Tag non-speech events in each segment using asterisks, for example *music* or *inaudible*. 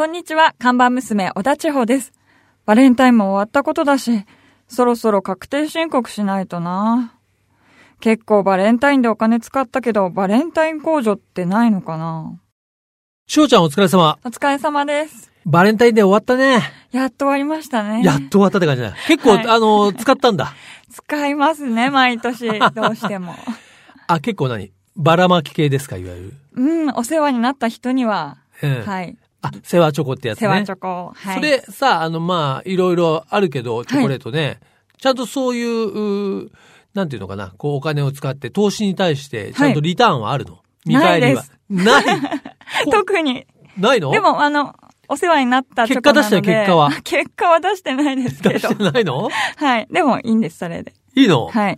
こんにちは、看板娘、小田千穂です。バレンタインも終わったことだし、そろそろ確定申告しないとな。結構バレンタインでお金使ったけど、バレンタイン控除ってないのかなしょうちゃんお疲れ様。お疲れ様です。バレンタインデー終わったね。やっと終わりましたね。やっと終わったって感じだ。結構、はいあの、使ったんだ。*laughs* 使いますね、毎年、どうしても。あ、結構何？ばらまき系ですか、いわゆる。うん、お世話になった人には、うん。はい。あ、世話チョコってやつね。世話チョコ。はい。それさ、あの、まあ、いろいろあるけど、チョコレートね、ちゃんとそういう、うなんていうのかな、こう、お金を使って、投資に対して、ちゃんとリターンはあるの、見返りは？ない？*laughs* こ特に。ないの？でも、あの、お世話になった結果出したよ結果は？*laughs* 結果は出してないですけど出し。てないの？*laughs* はい。でも、いいんです、それで。いいの？はい。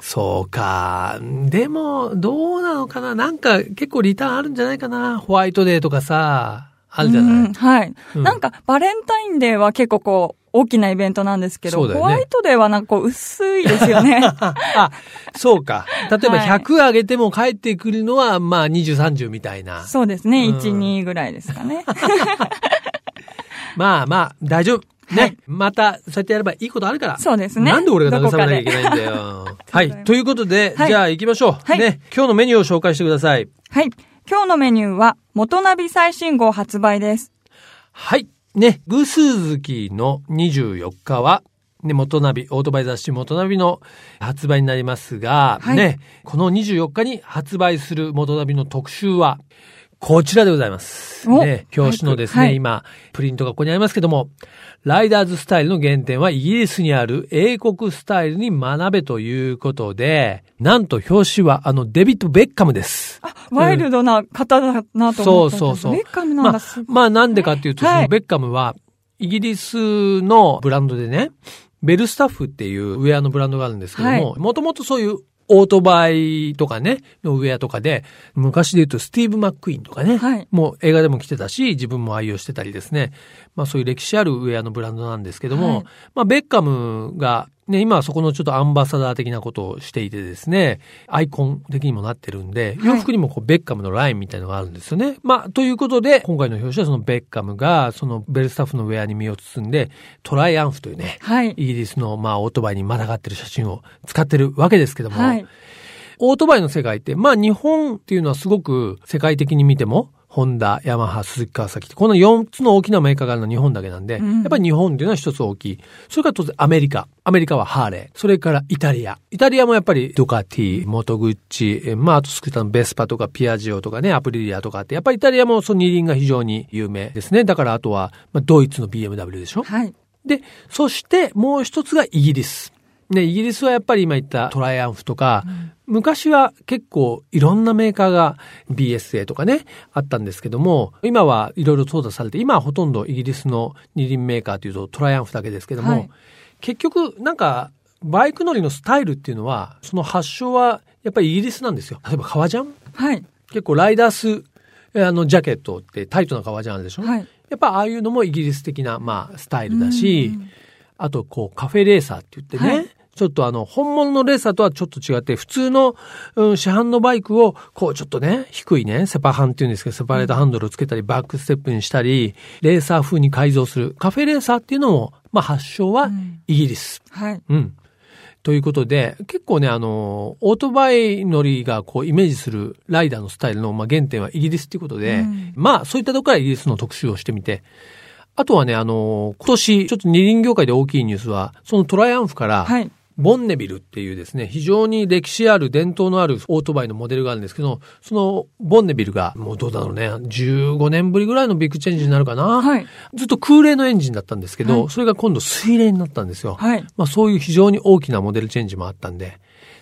そうか。でも、どうなのかな？なんか、結構リターンあるんじゃないかな？ホワイトデーとかさ、あるじゃない、うんはい、うんなんか、バレンタインデーは結構こう、大きなイベントなんですけど、ねホワイトデーはなんかこう、薄いですよね。*laughs* あ、そうか。例えばはい100あげても帰ってくるのは、まあ20、30みたいな。そうですね。うん1、2ぐらいですかね。*laughs* まあまあ、大丈夫。ね。はいまた、そうやってやればいいことあるから。そうですねなんで俺が慰めなきゃいけないんだよ。はい。ということで、はいじゃあ行きましょう。はいね。今日のメニューを紹介してください。はい。今日のメニューは、元ナビ最新号発売です。はい。ね、偶数月の24日は、ね、元ナビ、オートバイ雑誌元ナビの発売になりますが、はいね、この24日に発売する元ナビの特集は、こちらでございます。おね、表紙のですね、はい今、プリントがここにありますけども、ライダーズスタイルの原点はイギリスにある英国スタイルに学べということで、なんと表紙はあのデビッド・ベッカムです。ワイルドな方だなと思ったんですそうそうそうベッカムなんまあだ、すごい。まあなんでかっていうと、はいそのベッカムは、イギリスのブランドでね、ベルスタッフっていうウェアのブランドがあるんですけども、はもともとそういうオートバイとかね、のウェアとかで、昔で言うとスティーブ・マックイーンとかね、はい。もう映画でも着てたし、自分も愛用してたりですね、まあそういう歴史あるウェアのブランドなんですけども、はいまあベッカムが、ね、今はそこのちょっとアンバサダー的なことをしていてですね、アイコン的にもなってるんで、はい洋服にもこうベッカムのラインみたいのがあるんですよね。まあ、ということで、今回の表紙はそのベッカムが、そのベルスタッフのウェアに身を包んで、トライアンフというね、はい。イギリスのまあオートバイにまたがってる写真を使ってるわけですけども、はい。オートバイの世界って、まあ日本っていうのはすごく世界的に見ても、ホンダ、ヤマハ、鈴木川崎って、この4つの大きなメーカーがあるのは日本だけなんで、うんやっぱり日本っていうのは一つ大きい。それから当然アメリカ。アメリカはハーレー。それからイタリア。イタリアもやっぱりドカティ、モトグッチ、えまああとスクーターのベスパとかピアジオとかね、アプリリアとかって、やっぱりイタリアもその二輪が非常に有名ですね。だからあとは、まあ、ドイツの BMW でしょはい。で、そしてもう一つがイギリス。ね、イギリスはやっぱり今言ったトライアンフとか、昔は結構いろんなメーカーが BSA とかね、あったんですけども、今はいろいろ淘汰されて、今はほとんどイギリスの二輪メーカーというとトライアンフだけですけども、はい結局なんかバイク乗りのスタイルっていうのは、その発祥はやっぱりイギリスなんですよ。例えば革ジャン？はい。結構ライダース、えあの、ジャケットってタイトな革ジャンあるでしょ？はい。やっぱああいうのもイギリス的な、まあ、スタイルだし、あと、こう、カフェレーサーって言ってね、はいちょっとあの、本物のレーサーとはちょっと違って、普通の、うん、市販のバイクを、こう、ちょっとね、低いね、セパハンっていうんですけど、セパレートハンドルをつけたり、バックステップにしたり、レーサー風に改造する、カフェレーサーっていうのも、まあ、発祥はイギリス。はい。うん。ということで、結構ね、あの、オートバイ乗りがこうイメージするライダーのスタイルの、まあ、原点はイギリスっていうことで、うんまあ、そういったところからイギリスの特集をしてみて、あとはね、あの、今年、ちょっと二輪業界で大きいニュースは、そのトライアンフから、はい。ボンネビルっていうですね、非常に歴史ある伝統のあるオートバイのモデルがあるんですけど、そのボンネビルが、もうどうだろうね、15年ぶりぐらいのビッグチェンジになるかな？はい。ずっと空冷のエンジンだったんですけど、はいそれが今度水冷になったんですよ。はい。まあそういう非常に大きなモデルチェンジもあったんで、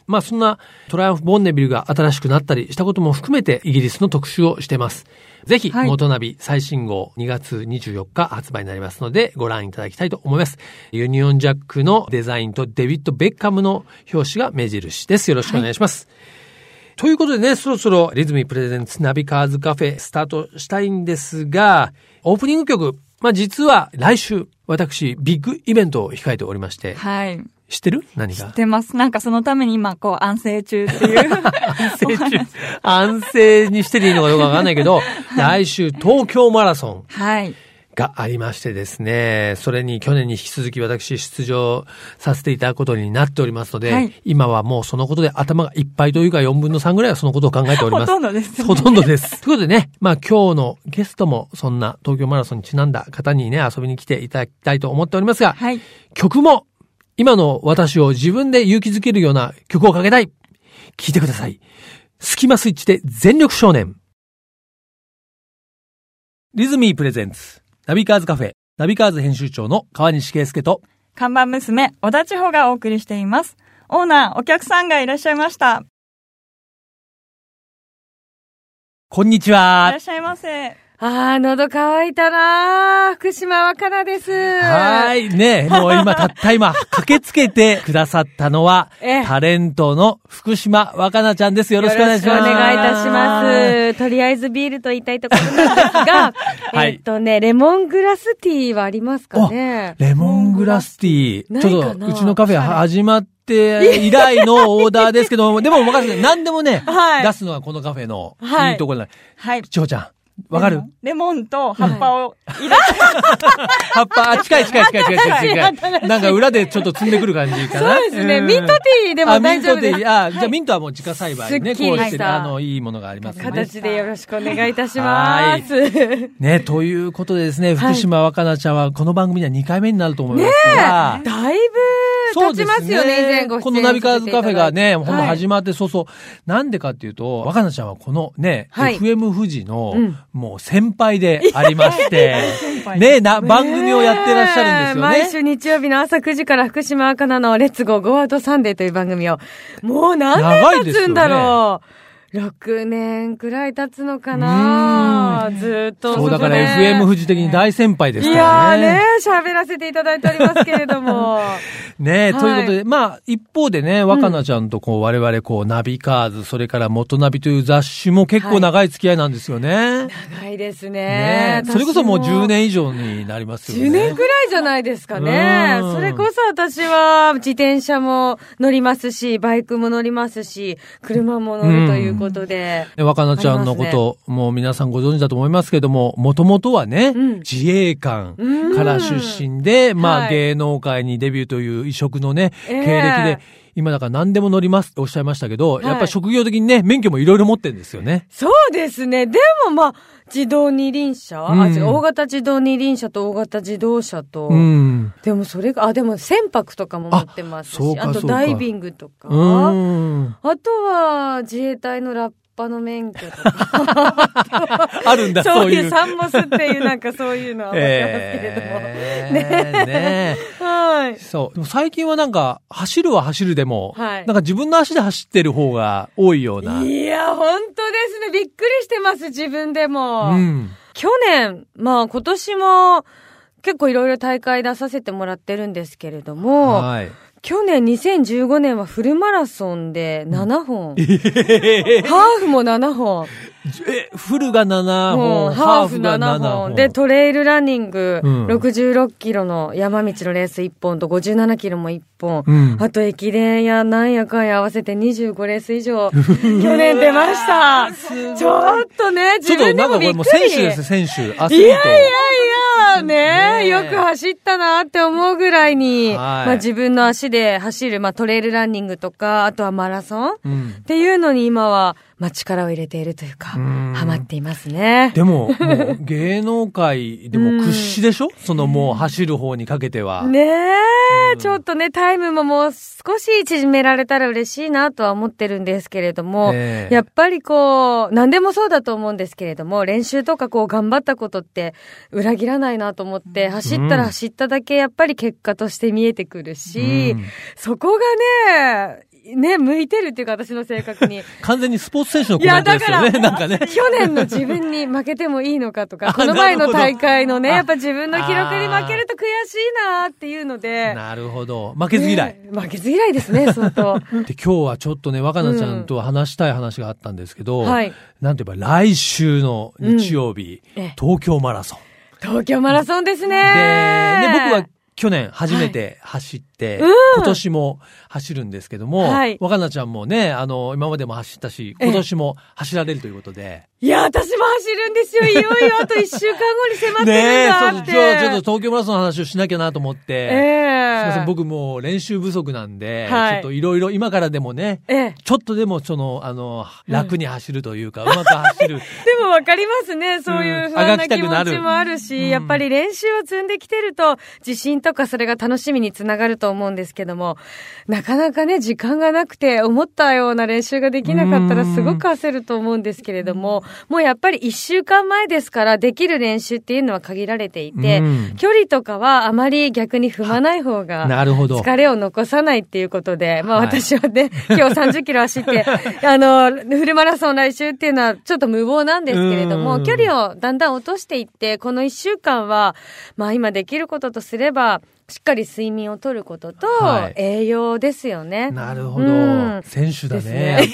まあそんなトライアンフ・ボンネビルが新しくなったりしたことも含めてイギリスの特集をしてます。ぜひ、はい元ナビ最新号2月24日発売になりますのでご覧いただきたいと思います。ユニオンジャックのデザインとデビッド・ベッカムの表紙が目印です。よろしくお願いします。ということでね、そろそろリズミプレゼンツナビカーズカフェスタートしたいんですが、オープニング曲、まあ実は来週、私、ビッグイベントを控えておりまして、はい。知ってる？何が？知ってます。なんかそのために今、こう、安静中っていう。*laughs* 安静中、安静にしてていいのかどうかわかんないけど、来週東京マラソンはい。がありましてですね、それに去年に引き続き私出場させていただくことになっておりますので、はい今はもうそのことで頭がいっぱいというか4分の3ぐらいはそのことを考えております。ほとんどですねほとんどです。*laughs* ということでね、まあ今日のゲストもそんな東京マラソンにちなんだ方にね、遊びに来ていただきたいと思っておりますが、はい。曲も今の私を自分で勇気づけるような曲をかけたい。聴いてください。スキマスイッチで全力少年。リズミープレゼンツ。ナビカーズカフェ。ナビカーズ編集長の川西圭介と、看板娘、小田千穂がお送りしています。オーナー、お客さんがいらっしゃいました。こんにちいらはっ。しゃいませ。あー、喉乾いたなー福島若菜です。はーい。ねもう今、たった今、駆けつけてくださったのは、ええタレントの福島若菜ちゃんです。よろしくお願いします。よろしくお願いいたします。とりあえずビールと言いたいところなんですが、*laughs* はいえっとね、レモングラスティーはありますかね？レモングラスティー。ちょっと、うちのカフェ始まって *laughs* 以来のオーダーですけど、でも任せて、何でもね、はい出すのはこのカフェのはいいいところだ。はい。千穂ちゃん、わかる？レモンと葉っぱを入れ葉っぱ、あ近い近い近い近い近い *laughs* なんか裏でちょっと積んでくる感じかな。そうですね。ん。ミントティーでも大丈夫です。あミントティ。ー。あ、じゃあミントはもう自家栽培ね、こうして、あの、いいものがありますよね。形でよろしくお願いいたします。ね、ということでですね、福島若菜ちゃんはこの番組には2回目になると思いますが、だいぶ経ちますよね、以前ごこのナビカーズカフェがね、ほんとはい始まって、そうそう。なんでかっていうと、若菜ちゃんはこのね、はい。FM 富士の、うん。もう先輩でありまして、*laughs* 輩。ね、な、番組をやってらっしゃるんですよね。毎週日曜日の朝9時から福島若菜のレッツゴーゴーアウトサンデーという番組を、もう何年経つんだろう。6年くらい経つのかなずーっとそう、だから FM 富士的に大先輩ですいからね。やーね、喋らせていただいておりますけれども。*laughs* ねはいということで、まあ、一方でね、若菜ちゃんとこう、我々こう、ナビカーズ、それから元ナビという雑誌も結構長い付き合いなんですよね。長いですねね。それこそもう10私年以上になりますよね。10年くらいじゃないですかねうん。それこそ私は自転車も乗りますし、バイクも乗りますし、車も乗るということで。ね若菜ちゃんのこと、もう皆さんご存知だと思いますけども、もともとはね、うん。自衛官うん。から出身で、まあ、はい。芸能界にデビューという異色のね、ええ。経歴で、今だから何でも乗りますっておっしゃいましたけど、はいやっぱり職業的にね、免許もいろいろ持ってるんですよね。そうですね。でもまあ、自動二輪車、あうん違う大型自動二輪車と大型自動車と、うん。でもそれが、あ、でも船舶とかも持ってますし、あとダイビングとか、うん。あとは自衛隊のラッパの免許とか、*laughs* あるんだ、そそうういう。サンモスっていうなんかそういうのは持ってますけれども。えーねはい。そう。最近はなんか、走るは走るでも、はいなんか自分の足で走ってる方が多いような。いや、本当ですね。びっくりしてます、自分でも。うん。去年、まあ今年も結構いろいろ大会出させてもらってるんですけれども、はい。去年2015年はフルマラソンで7本。ハーフも7本。え、フルが7も本、うハーフが7 7本。で、トレイルランニング、うん66キロの山道のレース1本と57キロも1本。うんあと駅伝やなんやかんや合わせて25レース以上、*laughs* 去年出ました。ちょっとね、ちょっと自分でなんかこれもびっくり。選手です、選手。いやいやいや、ね。ね。えよく走ったなって思うぐらいに、はい。まあ自分の足で走る、まあトレイルランニングとか、あとはマラソンっうん。ていうのに今は、まあ力を入れているというか、うん。ハマっていますね。でも、もう芸能界でも屈指でしょ？そのもう走る方にかけては。ねえ、うん。ちょっとね、タイムももう少し縮められたら嬉しいなとは思ってるんですけれども、ええ。やっぱりこう、何でもそうだと思うんですけれども、練習とかこう頑張ったことって裏切らないなと思って、走ったら走っただけやっぱり結果として見えてくるし、うんそこがね、ね、向いてるっていうか私の性格に。*laughs* 完全にスポーツ選手のコメントだから、ですよね。なんかね。*laughs* 去年の自分に負けてもいいのかとか、*laughs* あこの前の大会のね、あやっぱ自分の記録に負けると悔しいなっていうので、なるほど。負けず嫌い。ね負けず嫌いですね、相当。で、今日はちょっとね、若菜ちゃんと話したい話があったんですけど、はいなんて言えば来週の日曜日、ええ東京マラソン。東京マラソンですね。で、ね、僕は去年初めて走って、うん今年も走るんですけども、はい若菜ちゃんもね、あの、今までも走ったし、ええ今年も走られるということで。いや、私も走るんですよ。いよいよあと1週間後に迫ってるんねえ、そう、だって。今日ちょっと東京マラソンの話をしなきゃなと思って。ええすみません、僕もう練習不足なんで、はいちょっといろいろ今からでもね、ええ。ちょっとでもその、あの、楽に走るというか、うまく走る。*laughs* でもわかりますね。そういう不安な気持ちもあるし、うんやっぱり練習を積んできてると、自信とかそれが楽しみにつながると思うんですけども、なかなかね、時間がなくて、思ったような練習ができなかったらうん。すごく焦ると思うんですけれども、もうやっぱり一週間前ですから、できる練習っていうのは限られていて、うん。距離とかはあまり逆に踏まない方が、なるほど。疲れを残さないっていうことで、まあはい。私はね、*laughs* 今日30キロ走って、あの、フルマラソン来週っていうのはちょっと無謀なんですけれども、うん。距離をだんだん落としていって、この1週間は、まあ今できることとすれば、しっかり睡眠をとることとはい、栄養ですよね。なるほど。うん選手だね。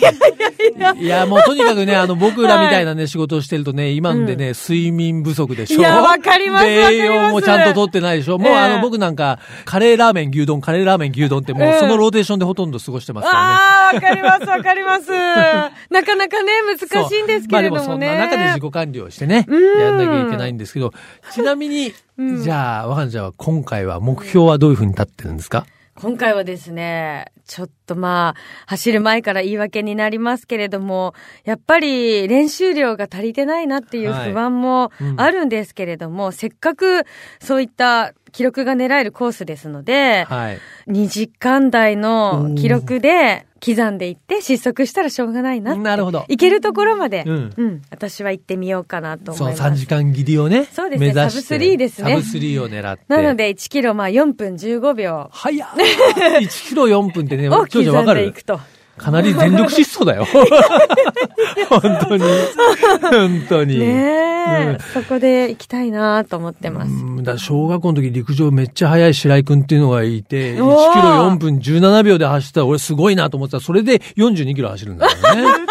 いや、もうとにかくね、あの、僕らみたいなね、仕事をしてるとね、今んでね、睡眠不足でしょ？いやわかります栄養もちゃんと取ってないでしょ？もう、ええあの、僕なんか、カレーラーメン牛丼、カレーラーメン牛丼って、もうええそのローテーションでほとんど過ごしてますからね。わかります、わかります。*laughs* なかなかね、難しいんですけれどもね。まあでもそんな中で自己管理をしてね、うん。やんなきゃいけないんですけど、ちなみに、うん。じゃあ、若菜ちゃんは今回は目標はどういうふうに立ってるんですか？今回はですね、ちょっとまあ、走る前から言い訳になりますけれども、やっぱり練習量が足りてないなっていうはい。不安もうん。あるんですけれども、せっかくそういった記録が狙えるコースですので、はい。2時間台の記録で刻んでいって失速したらしょうがないな。なるほど。行けるところまで、ううんん、私は行ってみようかなと思います。3時間切りをね、そうですね。サブスリーですねサブスリーを狙って。なので1キロまあ4分15秒早っ !1 キロ4分ってね、*laughs* を刻長女わかるんでいくと。かなり全力疾走だよ。*laughs* 本当に。本当に。ねえ、うんそこで行きたいなと思ってます。うんだ小学校の時陸上めっちゃ速い白井くんっていうのがいて、1キおロー4分17秒で走ったら俺すごいなと思ってたら、それで42キロ走るんだよね。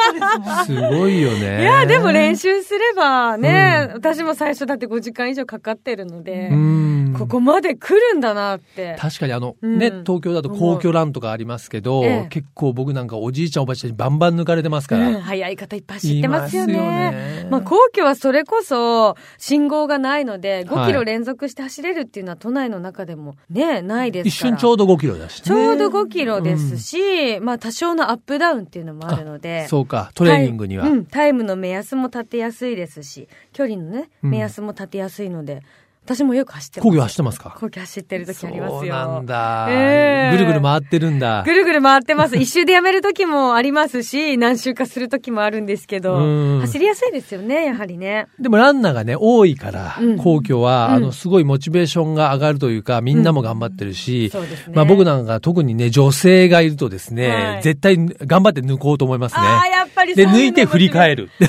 すごいよね。いや、でも練習すればね、私も最初だって5時間以上かかってるので、うん。ここまで来るんだなって。確かにあの、うんね、東京だと皇居ランとかありますけど、ええ結構僕なんかおじいちゃんおばあちゃんにバンバン抜かれてますから。うん、早い方いっぱい走ってますよね。いますよねまあ、皇居はそれこそ信号がないので、5はいキロ連続して走れるっていうのは都内の中でもね、ないですから。一瞬ちょうど5キロだし、ね。ちょうど5キロですし、まあ多少のアップダウンっていうのもあるので。そうか、トレーニングには。タイうん、タイムの目安も立てやすいですし、距離のね、うん目安も立てやすいので、私もよく走ってます。皇居走ってますか？皇居走ってる時ありますよ。そうなんだ、ええぐるぐる回ってるんだ。ぐるぐる回ってます。*laughs* 一周でやめる時もありますし、何周かする時もあるんですけどうん、走りやすいですよね、やはりね。でもランナーがね、多いから、うん皇居は、うんあの、すごいモチベーションが上がるというか、みんなも頑張ってるし、そうですね。まあ僕なんか特にね、女性がいるとですね、はい絶対頑張って抜こうと思いますね。ああ、やっぱりで、抜いて振り返る。る。*laughs*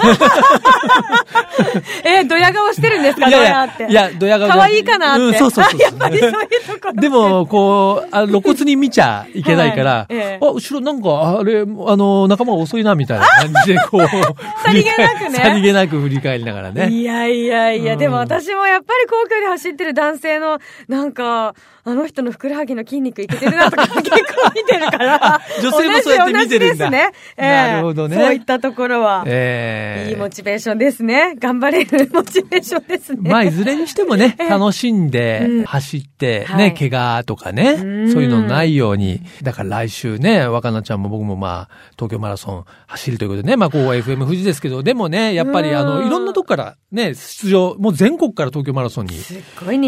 えー、ドヤ顔してるんですか？いやいや。いや、ドヤ顔可愛いかなって。うん、そうそうそう。あ *laughs* やっぱりそういうところ。でも、こう、あ露骨に見ちゃいけないから、はいええあ、後ろなんか、あれ、あの、仲間が遅いな、みたいな感じで、こう、*laughs* さりげなくねさりげなく振り返りながらね。いやいやいや、うんでも私もやっぱり皇居で走ってる男性の、なんか、あの人のふくらはぎの筋肉いけてるなとか結構見てるから。女性もそうやって見てるんだですね。ええなるほどねそういったところは。ええいいモチベーションですね。頑張れるモチベーションですね。まあ、いずれにしてもね、*laughs* ええ楽しんでうん走って、はいね、怪我とかね、うんそういうのないように。だから来週ね、若菜ちゃんも僕もまあ、東京マラソン走るということでね、まあ、ここは FM 富士ですけど、でもね、やっぱりあの、うんいろんなとこからね、出場、もう全国から東京マラソンに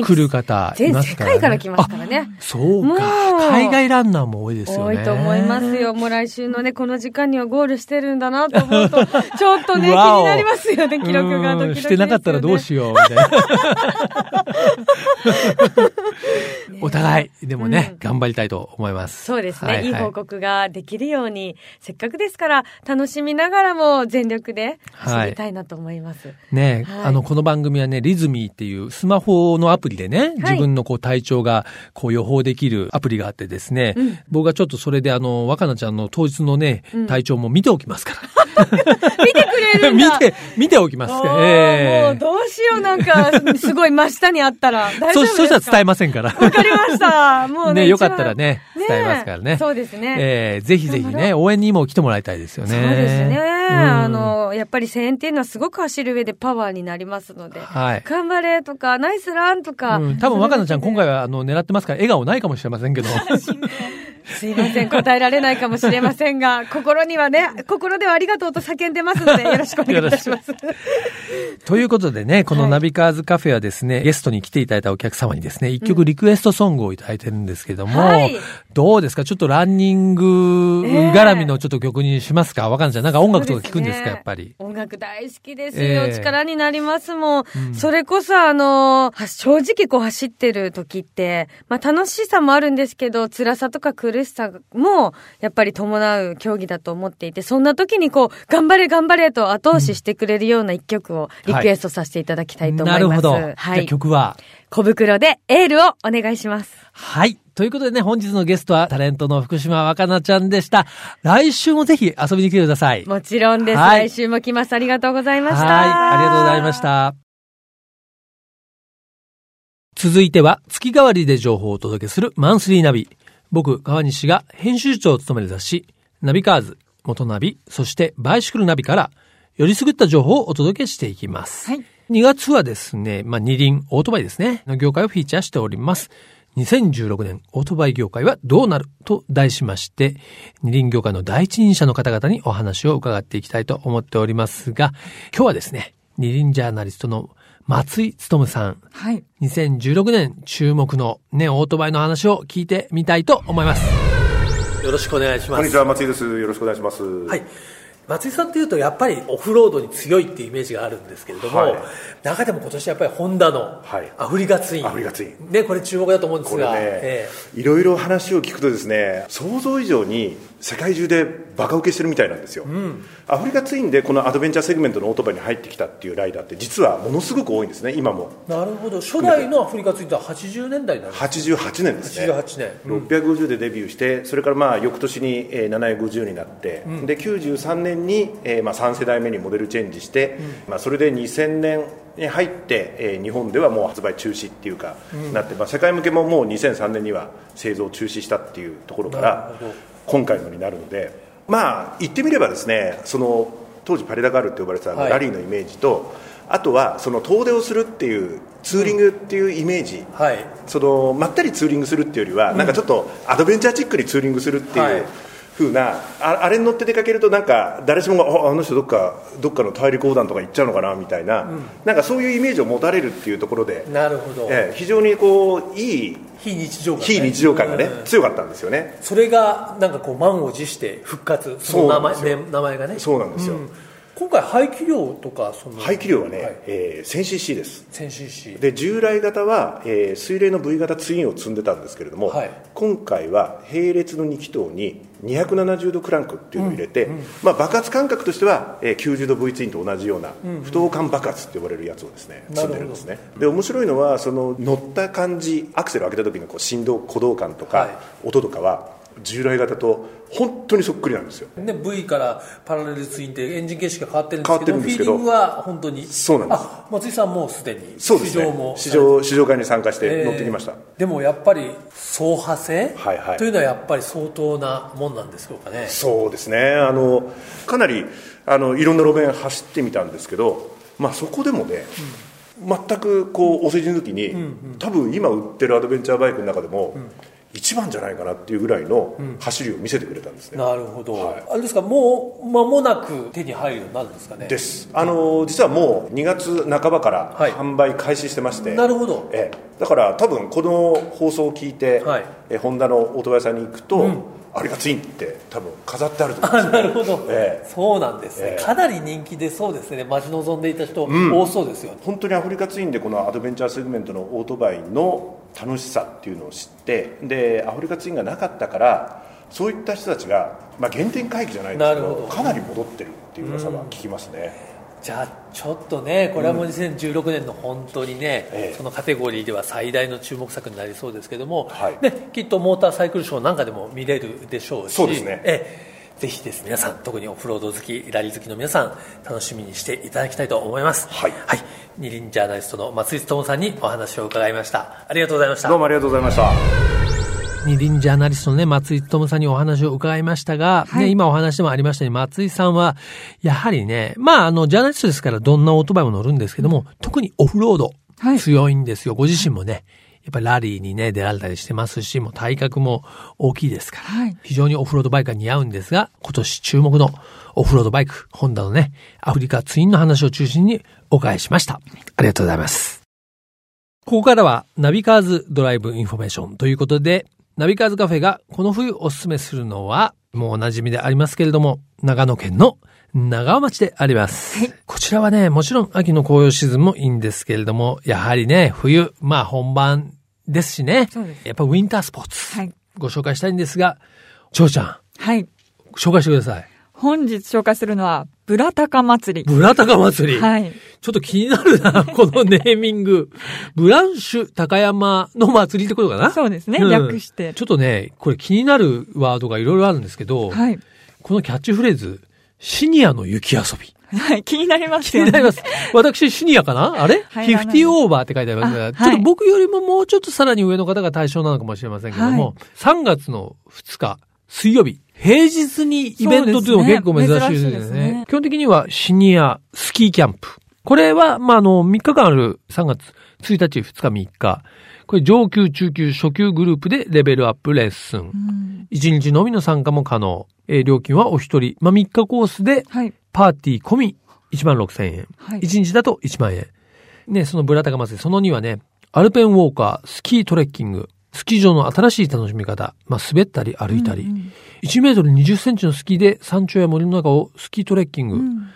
来る方い全世ますから、ね。界から来ますからね。あそうか。海外ランナーも多いですよね。多いと思いますよ。もう来週のね、この時間にはゴールしてるんだなと思うと、*laughs* ちょっとね、気になりますよね、記録がドキドキね。うんしてなかったらどうしよう、みたいな。*laughs* お互い、でもね、うん頑張りたいと思います。そうですね、、はいいい報告ができるように、せっかくですから、楽しみながらも全力で走りたいなと思います。ね、はいあの、この番組はね、リズミーっていうスマホのアプリでね、自分のこう体調がこう予報できるアプリがあってですね、うん僕はちょっとそれであの、若菜ちゃんの当日のねうん、体調も見ておきますから。*laughs* 見てくれるんだ。見て、見ておきます。えー、もうどうしよう、なんか、すごい真下にあったら。大丈夫ですか？そ、そしたら伝えませんから。わかりました。もうね。ね、よかったらね、伝えますからね。そうですね。えー、ぜひぜひね、応援にも来てもらいたいですよね。そうですね。あの、やっぱり声援っていうのはすごく走る上でパワーになりますので。はい。頑張れとか、ナイスランとか。うん、多分若菜ちゃん今回はあの、狙ってますから、笑顔ないかもしれませんけど。*laughs* すいません、答えられないかもしれませんが、*laughs* 心にはね、心ではありがとうと叫んでますので、よろしくお願いします。ということでね、このナビカーズカフェはですね、はい、ゲストに来ていただいたお客様にですね、一曲リクエストソングをいただいてるんですけども、はい、どうですか？ちょっとランニング絡みのちょっと曲にしますかわ、かんないじゃん。なんか音楽とか聞くんですか、やっぱり。音楽大好きですよ。力になりますもん。それこそあの、正直こう走ってる時って、まあ楽しさもあるんですけど、辛さとか苦しさも、やっぱり伴う競技だと思っていて、そんな時にこう、頑張れ頑張れと後押ししてくれるような一曲をリクエストさせていただきたいと思います。なるほど。はい。曲は小袋でエールをお願いします。はい。ということでね、本日のゲストはタレントの福島若菜ちゃんでした。来週もぜひ遊びに来てください。もちろんです。はい、来週も来ます。ありがとうございました。はい。ありがとうございました。続いては月替わりで情報をお届けするマンスリーナビ。僕、川西が編集長を務める雑誌、ナビカーズ、元ナビ、そしてバイシクルナビから、よりすぐった情報をお届けしていきます。はい。2月はですね、まあ、二輪、オートバイですね、の業界をフィーチャーしております。2016年、オートバイ業界はどうなると題しまして、二輪業界の第一人者の方々にお話を伺っていきたいと思っておりますが、今日はですね、二輪ジャーナリストの松井努さん。はい。2016年注目のね、オートバイの話を聞いてみたいと思います。よろしくお願いします。こんにちは、松井です。よろしくお願いします。はい。松井さんっていうとやっぱりオフロードに強いっていうイメージがあるんですけれども、はい、中でも今年やっぱりホンダのアフリカツイン、アフリカツイン。ねこれ注目だと思うんですが、ねえー、いろいろ話を聞くとですね想像以上に世界中でバカ受けしてるみたいなんですよ、うん、アフリカツインでこのアドベンチャーセグメントのオートバイに入ってきたっていうライダーって実はものすごく多いんですね今も。なるほど。初代のアフリカツインって80年代なんですか88年ですね。88年、うん、650でデビューしてそれからまあ翌年に750になって、うん、で93年に、えー、まあ3世代目にモデルチェンジして、まあ、それで2000年に入って、えー、日本ではもう発売中止っていうか、なって、まあ、世界向けももう2003年には製造中止したっていうところから今回のになるのでまあ言ってみればですねその当時パレダガールって呼ばれてたラリーのイメージと、あとはその遠出をするっていうツーリングっていうイメージ、うん。はい、そのまったりツーリングするっていうよりは、うん、なんかちょっとアドベンチャーチックにツーリングするっていう、はいふうなああれに乗って出かけるとなんか誰しもがあの人どっかどっかの大陸横断とか行っちゃうのかなみたいな、うん、なんかそういうイメージを持たれるっていうところでなるほど、えー、非常にこういい非日常感、ね、非日常感がね、うん、強かったんですよね。それがなんかこう満を持して復活その名前ね、名前がね。そうなんですよ、うん。今回排気量とかその排気量はね、はい、えー、1000cc です。1000cc で従来型は、えー、水冷の V 型ツインを積んでたんですけれども、はい、今回は並列の2気筒に270度クランクっていうのを入れて、うんうん、まあ、爆発感覚としては、えー、90度 V ツインと同じような、不等間爆発って呼ばれるやつをですね積んでるんですね。で面白いのはその乗った感じアクセルを上げた時のこう振動鼓動感とか、はい、音とかは従来型と本当にそっくりなんですよ。で V からパラレルツインってエンジン形式が変わってるんですけどフィーリングは本当にそうなんです。松井さんもすでに市場も市場市場会に参加して乗ってきました、えー、でもやっぱり走破性、はいはい、というのはやっぱり相当なもんなんですかね。そうですね。あのかなりあのいろんな路面走ってみたんですけど、まあ、そこでもね、うん、全くこうお世辞抜きに、うんうん、多分今売ってるアドベンチャーバイクの中でも、うん一番じゃないかなっていうぐらいの走りを見せてくれたんですね、うん、なるほど、はい、あれですかもう間もなく手に入るようになるんですかね？です。あの実はもう2月半ばから販売開始してまして、はい、なるほど、えだから多分この放送を聞いて、はい、えホンダのオートバイ屋さんに行くと、うんあれがツインって多分飾ってあると思うんですよ、ね、なるほど、えー、そうなんですね、えー、かなり人気でそうですね。待ち望んでいた人、うん、多そうですよ、本当にアフリカツインでこのアドベンチャーセグメントのオートバイの楽しさっていうのを知ってでアフリカツインがなかったからそういった人たちが、まあ、原点回帰じゃないですけどかなり戻ってるっていう噂は聞きますね、うん、じゃあちょっとねこれはもう2016年の本当にね、うん、そのカテゴリーでは最大の注目作になりそうですけども、はい、ね、きっとモーターサイクルショーなんかでも見れるでしょうしそうですね、えぜひです皆さん特にオフロード好きラリー好きの皆さん楽しみにしていただきたいと思います。はい。はい、二輪ジャーナリストの松井智さんにお話を伺いました。ありがとうございました。どうもありがとうございました二輪ジャーナリストのね、松井智さんにお話を伺いましたが、はいね、今お話でもありましたように、松井さんは、やはりね、まあ、あの、ジャーナリストですからどんなオートバイも乗るんですけども、特にオフロード、強いんですよ。ご自身もね、やっぱりラリーにね、出られたりしてますし、もう体格も大きいですから、はい非常にオフロードバイクが似合うんですが、今年注目のオフロードバイク、ホンダのね、アフリカツインの話を中心にお伺いしました。ありがとうございます。ここからはナビカーズドライブインフォメーションということで、ナビカーズカフェがこの冬おすすめするのは、もうお馴染みでありますけれども、長野県の長和町であります。こちらはね、もちろん秋の紅葉シーズンもいいんですけれども、やはりね、冬、まあ本番ですしね。やっぱウィンタースポーツ。はいご紹介したいんですが、ちょうちゃん、はい。紹介してください。本日紹介するのは、ブラタカ祭り。ブラタカ祭り？はい。ちょっと気になるな、*laughs* このネーミング。ブランシュ高山の祭りってことかな？そうですね。うん略して。ちょっとね、これ気になるワードがいろいろあるんですけど、はい。このキャッチフレーズ、シニアの雪遊び。はい。気になりますよね。気になります。私、シニアかな？あれ？入らない ?50 オーバーって書いてありますが、ちょっと僕よりももうちょっとさらに上の方が対象なのかもしれませんけども、はい3月の2日、水曜日、平日にイベントというのも結構珍しいですねすね基本的にはシニアスキーキャンプ。これは、まあ、あの、3日間ある3月1日、2日、3日。これ上級、中級、初級グループでレベルアップレッスン。うん1日のみの参加も可能。えー料金はお一人。まあ、3日コースではい。パーティー込み1万6千円。はい1日だと1万円。ね、そのブラタカ祭り、その2はね、アルペンウォーカー、スキートレッキング、スキー場の新しい楽しみ方、まあ、滑ったり歩いたり、1メートル20センチのスキーで山頂や森の中をスキートレッキング。うん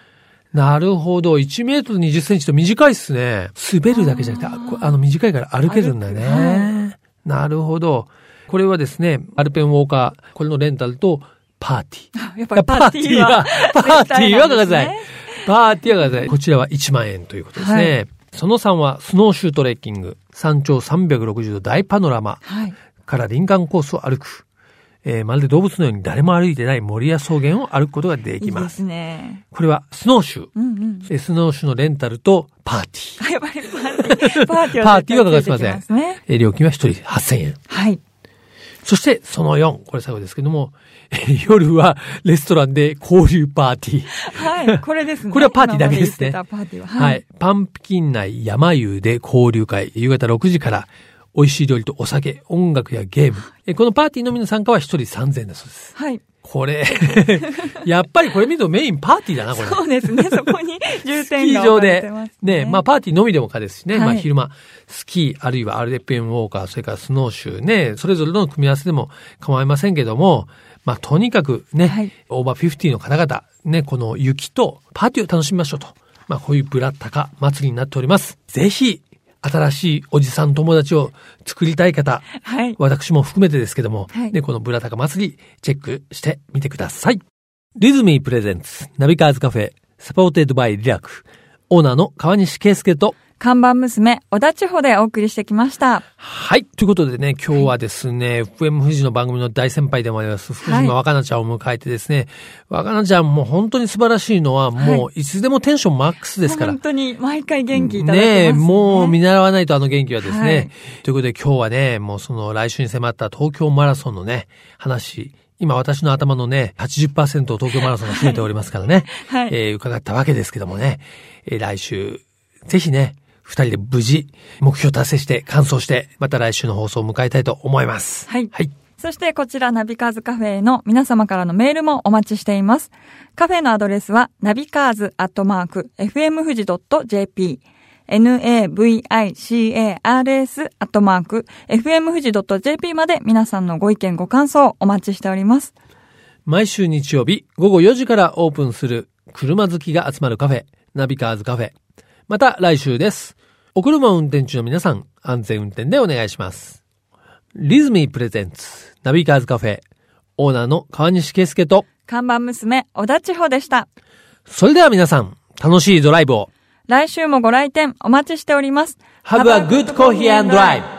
なるほど。1メートル20センチと短いっすね。滑るだけじゃなくて、あの短いから歩けるんだね。なるほど。これはですね、アルペンウォーカー、これのレンタルと、パーティー。あ *laughs* やっぱりパーティーは、パーティーはください絶。パーティーはください。こちらは1万円ということですね。はいその3はスノーシュートレッキング。山頂360度大パノラマから林間コースを歩く。えーまるで動物のように誰も歩いてない森や草原を歩くことがではい。いいできます。すね。これはスノーシュー。うんうん。えースノーシューのレンタルとパーティー。あやっぱりパーティー。パーティーはパーティーはかかってません。えー料金は1人8000円。はい。そしてその4、これ最後ですけども、え *laughs* ー夜はレストランで交流パーティー。はい。これですね。これはパーティーだけですねパーティーは。はい。。パンプキン内山湯で交流会、夕方6時から、美味しい料理とお酒、音楽やゲーム。えこのパーティーのみの参加は1人3000円だそうです。はい。これ、*laughs* やっぱりこれ見るとメインパーティーだな、これ。そうですね。そこに重スキー場点が置かれでてます、ね、まあパーティーのみでもかですしね、はいまあ昼間、スキー、あるいはアルペンウォーカー、それからスノーシューね、それぞれの組み合わせでも構いませんけども、まあとにかくね、はいオーバー50の方々、ね、この雪とパーティーを楽しみましょうと。まあこういうブラタカ祭りになっております。ぜひ、新しいおじさん友達を作りたい方、はい。私も含めてですけども、はいね、このブラタカ祭り、チェックしてみてください。リズミー presents、ナビカーズカフェ、supported by リラク、オーナーの川西圭介と、看板娘、小田千穂でお送りしてきました。はい。ということでね、今日はですね、FM 富士の番組の大先輩でもあります、福島若菜ちゃんを迎えてですね、若菜ちゃんも本当に素晴らしいのは、もういつでもテンションマックスですから。本当に毎回元気いただいてます、ねえ、もう見習わないとあの元気はですね。はいということで今日はね、もうその来週に迫った東京マラソンのね、話、今私の頭のね、80%を東京マラソンが占めておりますからね、*laughs* はいえー伺ったわけですけどもね、えー来週、ぜひね、二人で無事、目標達成して、完走して、また来週の放送を迎えたいと思います。はいはい。そしてこちらナビカーズカフェへの皆様からのメールもお待ちしています。カフェのアドレスはナビカーズアットマーク fm 富士 .jp navicars アットマーク fm 富士 .jp まで皆さんのご意見ご感想をお待ちしております。毎週日曜日午後4時からオープンする車好きが集まるカフェ、ナビカーズカフェ。また来週です。お車を運転中の皆さん、安全運転でお願いします。リズミー presents、ナビカーズカフェ、オーナーの川西圭介と、看板娘、小田千穂でした。それでは皆さん、楽しいドライブを。来週もご来店お待ちしております。Have a good coffee and drive!